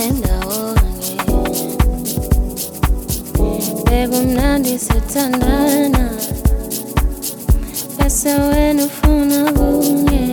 falling down again. Hebu mnandisi tandana, pesa wenu funagungeni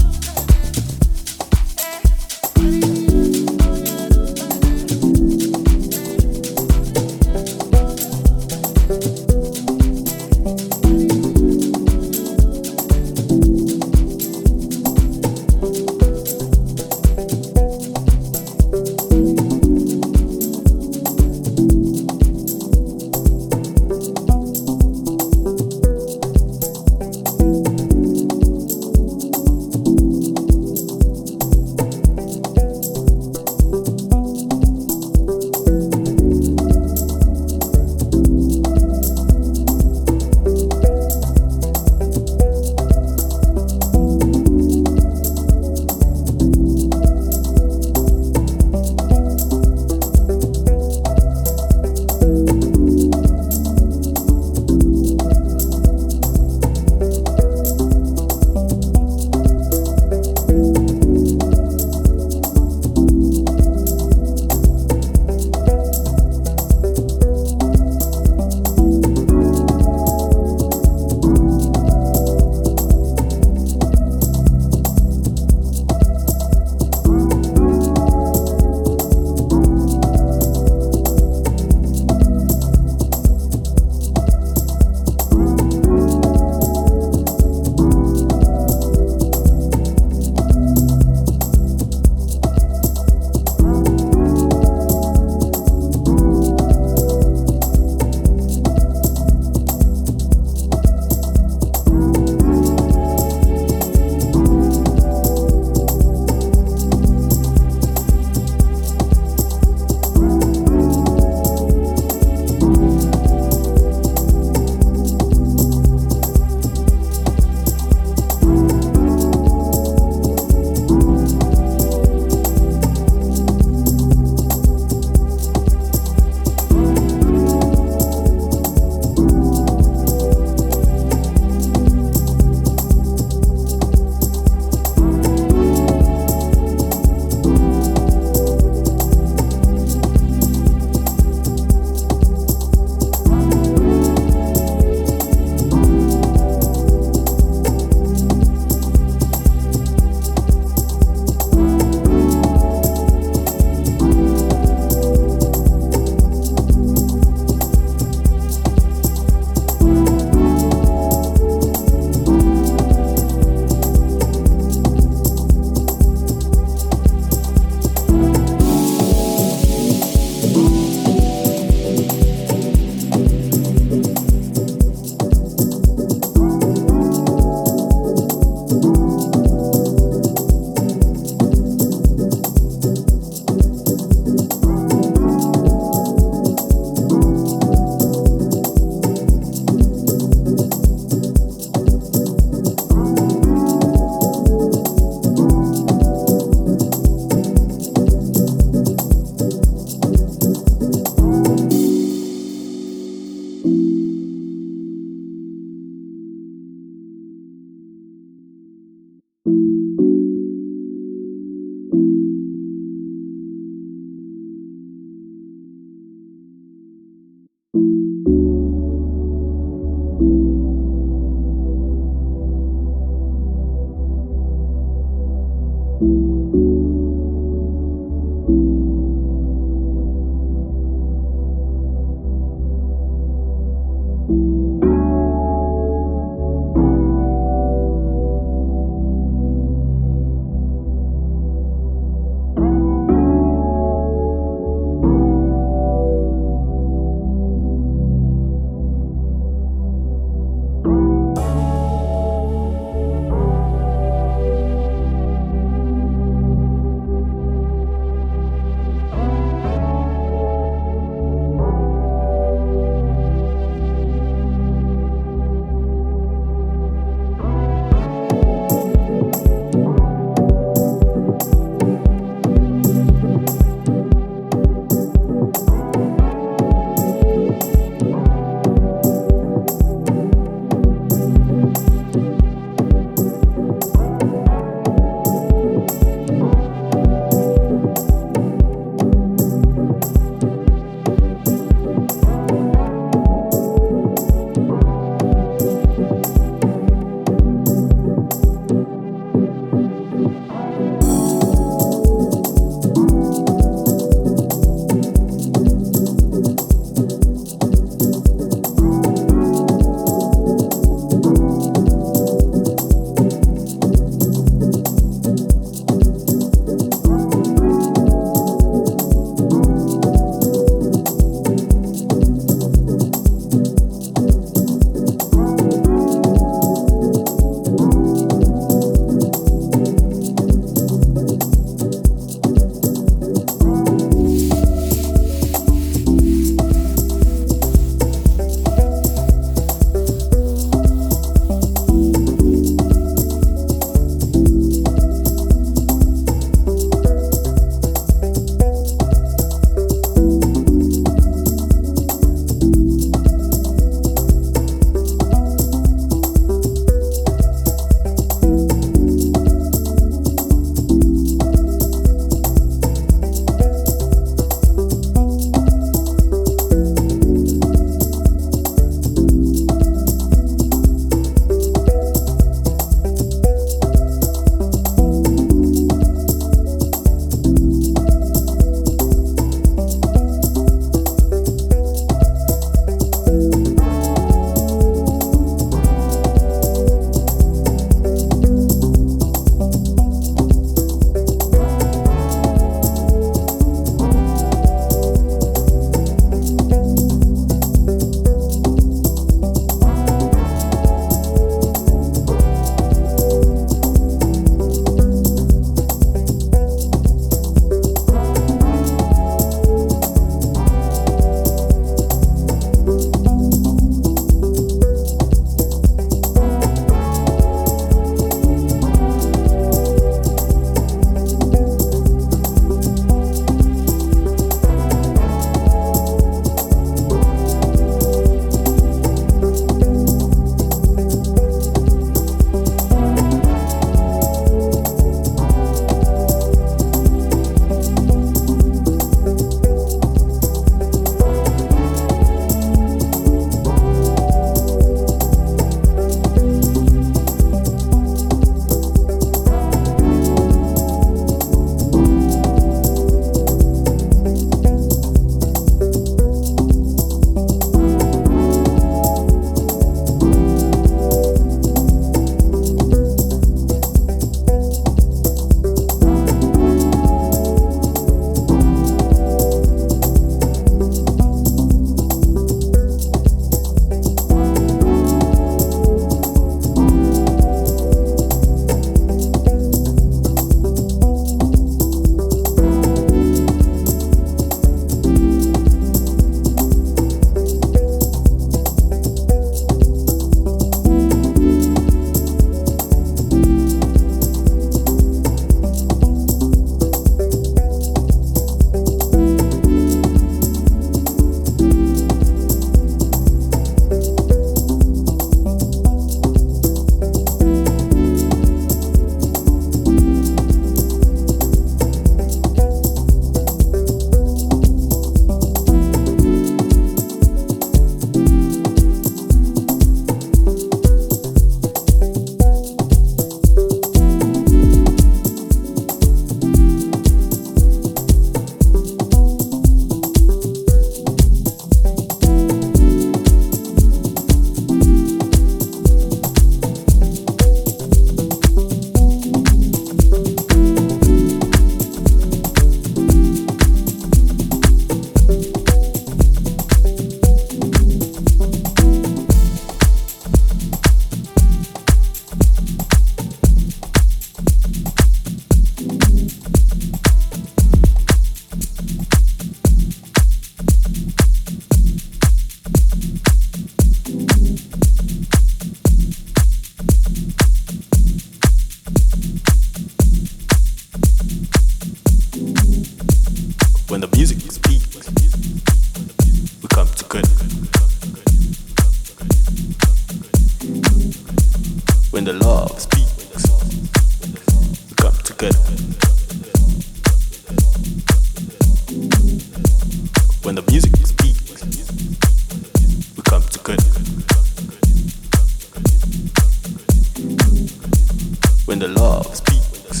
when the love speaks.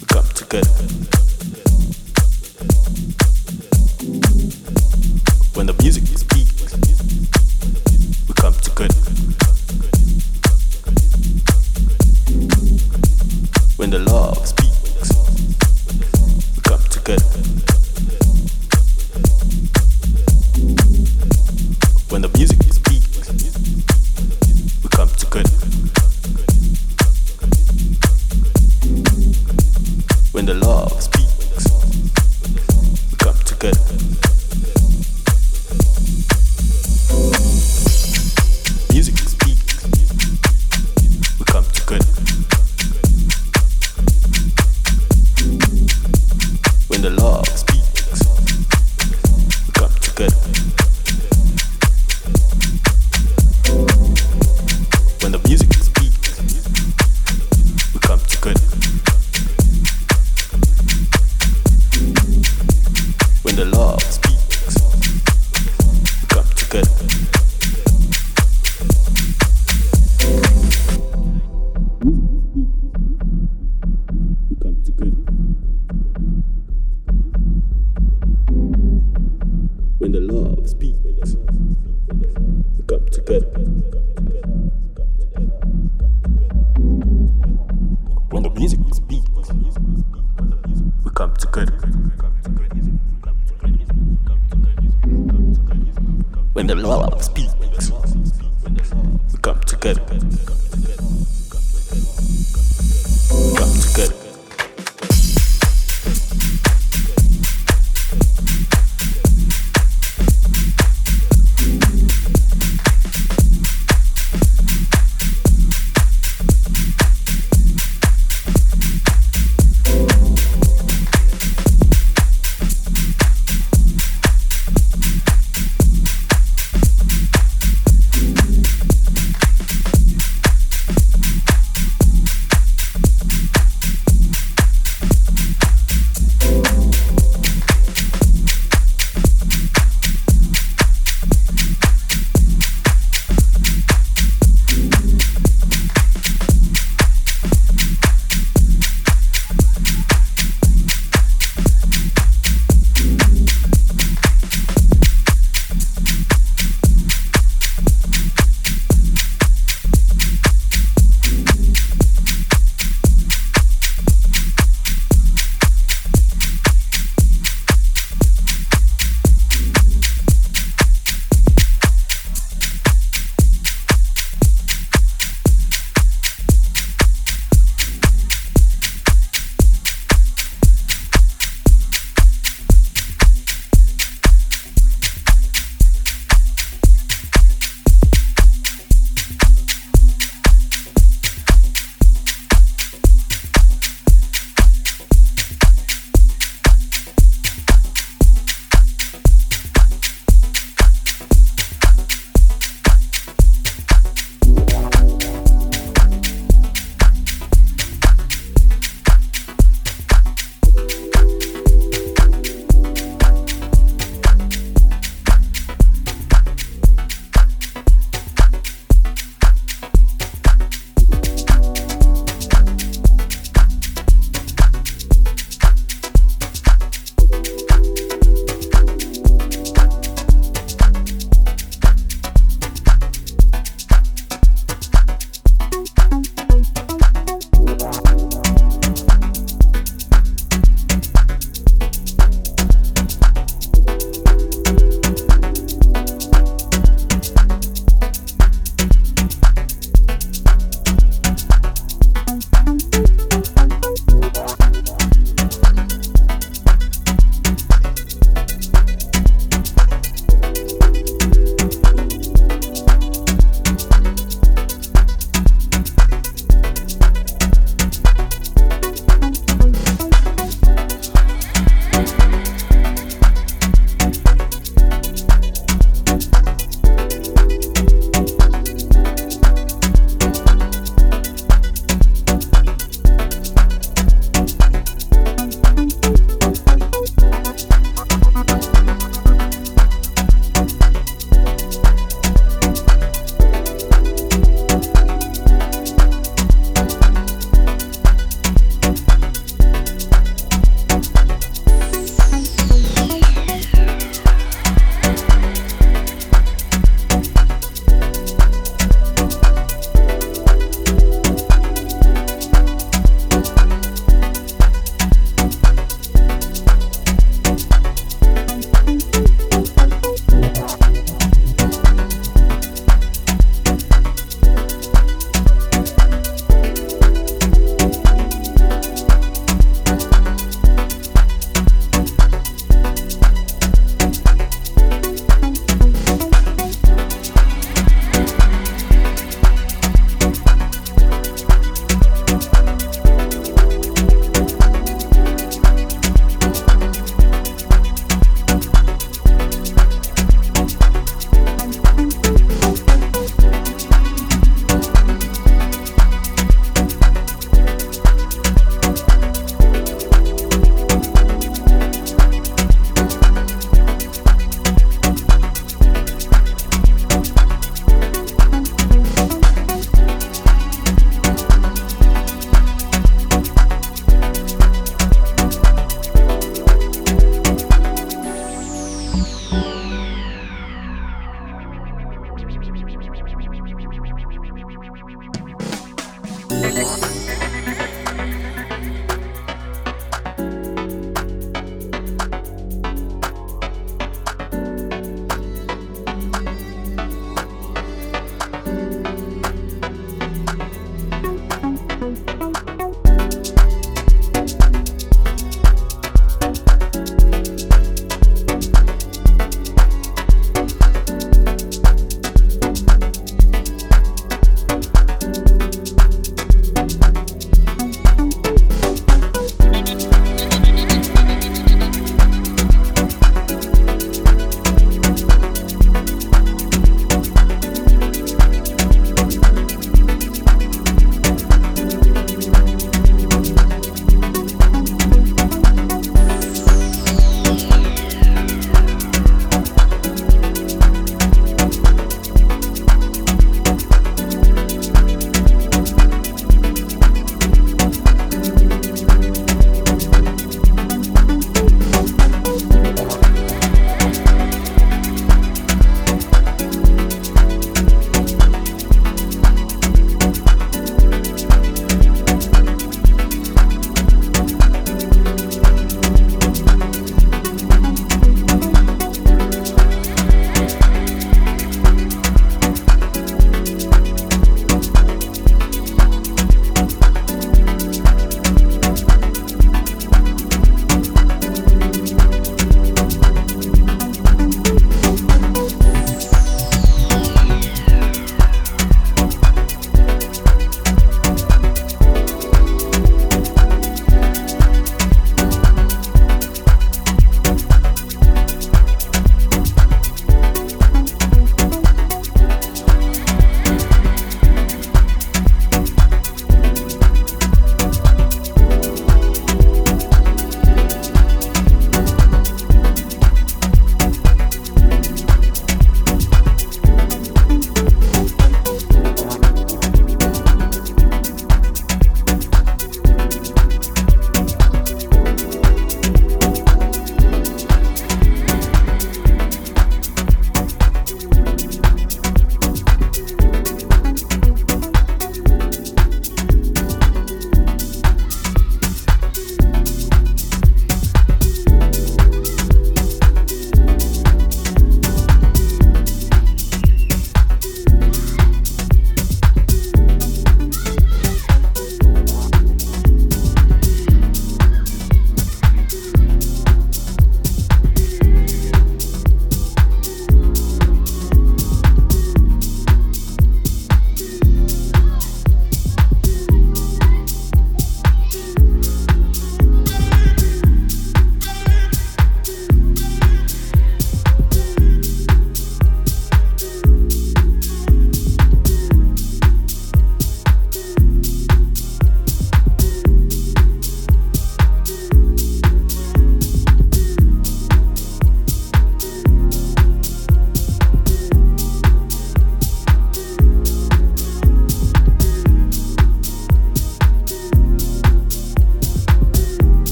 We come together.